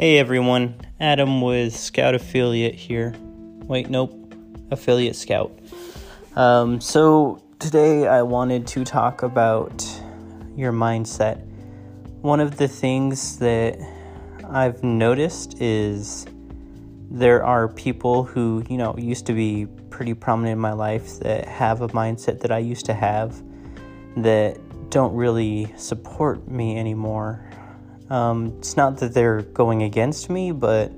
Hey everyone, Adam with Scout Affiliate here. Wait, nope, Affiliate Scout. Um, so today I wanted to talk about your mindset. One of the things that I've noticed is there are people who, you know, used to be pretty prominent in my life that have a mindset that I used to have that don't really support me anymore. Um, it's not that they're going against me, but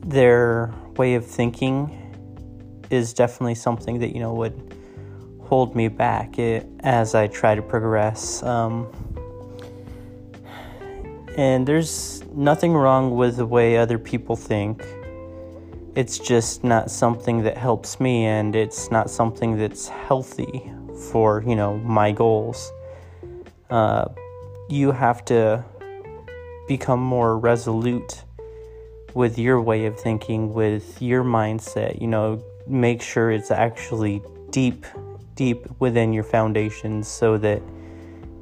their way of thinking is definitely something that, you know, would hold me back it, as I try to progress. Um, and there's nothing wrong with the way other people think. It's just not something that helps me, and it's not something that's healthy for, you know, my goals. Uh, you have to become more resolute with your way of thinking, with your mindset. You know, make sure it's actually deep, deep within your foundations so that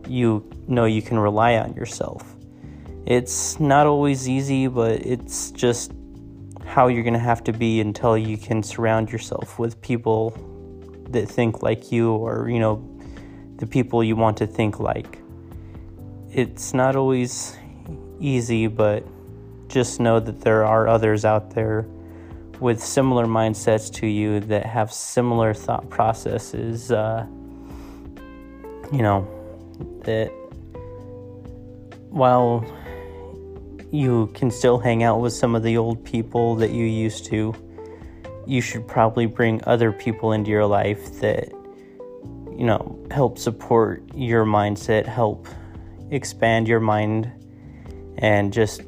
you know you can rely on yourself. It's not always easy, but it's just how you're going to have to be until you can surround yourself with people that think like you or, you know, the people you want to think like. It's not always easy, but just know that there are others out there with similar mindsets to you that have similar thought processes. Uh, you know, that while you can still hang out with some of the old people that you used to, you should probably bring other people into your life that, you know, help support your mindset, help expand your mind, and just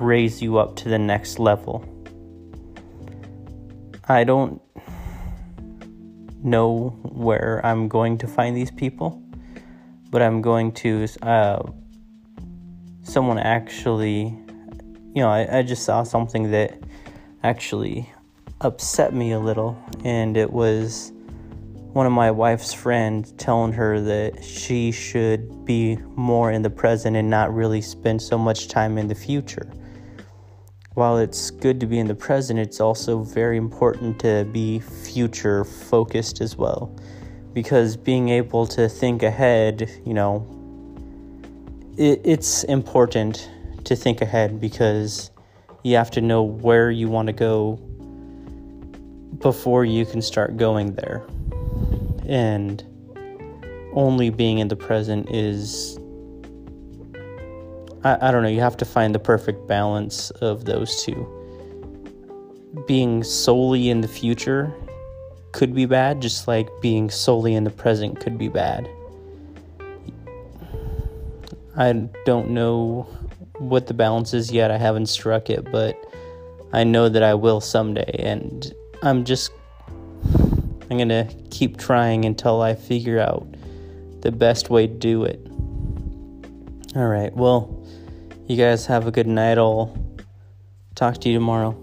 raise you up to the next level. I don't know where I'm going to find these people, but I'm going to. Uh, someone actually, you know, I, I just saw something that actually upset me a little, and it was one of my wife's friends telling her that she should be more in the present and not really spend so much time in the future. While it's good to be in the present, it's also very important to be future focused as well. Because being able to think ahead, you know, it, it's important to think ahead because you have to know where you want to go before you can start going there. And only being in the present is, I, I don't know, you have to find the perfect balance of those two. Being solely in the future could be bad, just like being solely in the present could be bad. I don't know what the balance is yet. I haven't struck it, but I know that I will someday. And I'm just, I'm going to keep trying until I figure out the best way to do it. All right. Well, you guys have a good night. I'll talk to you tomorrow.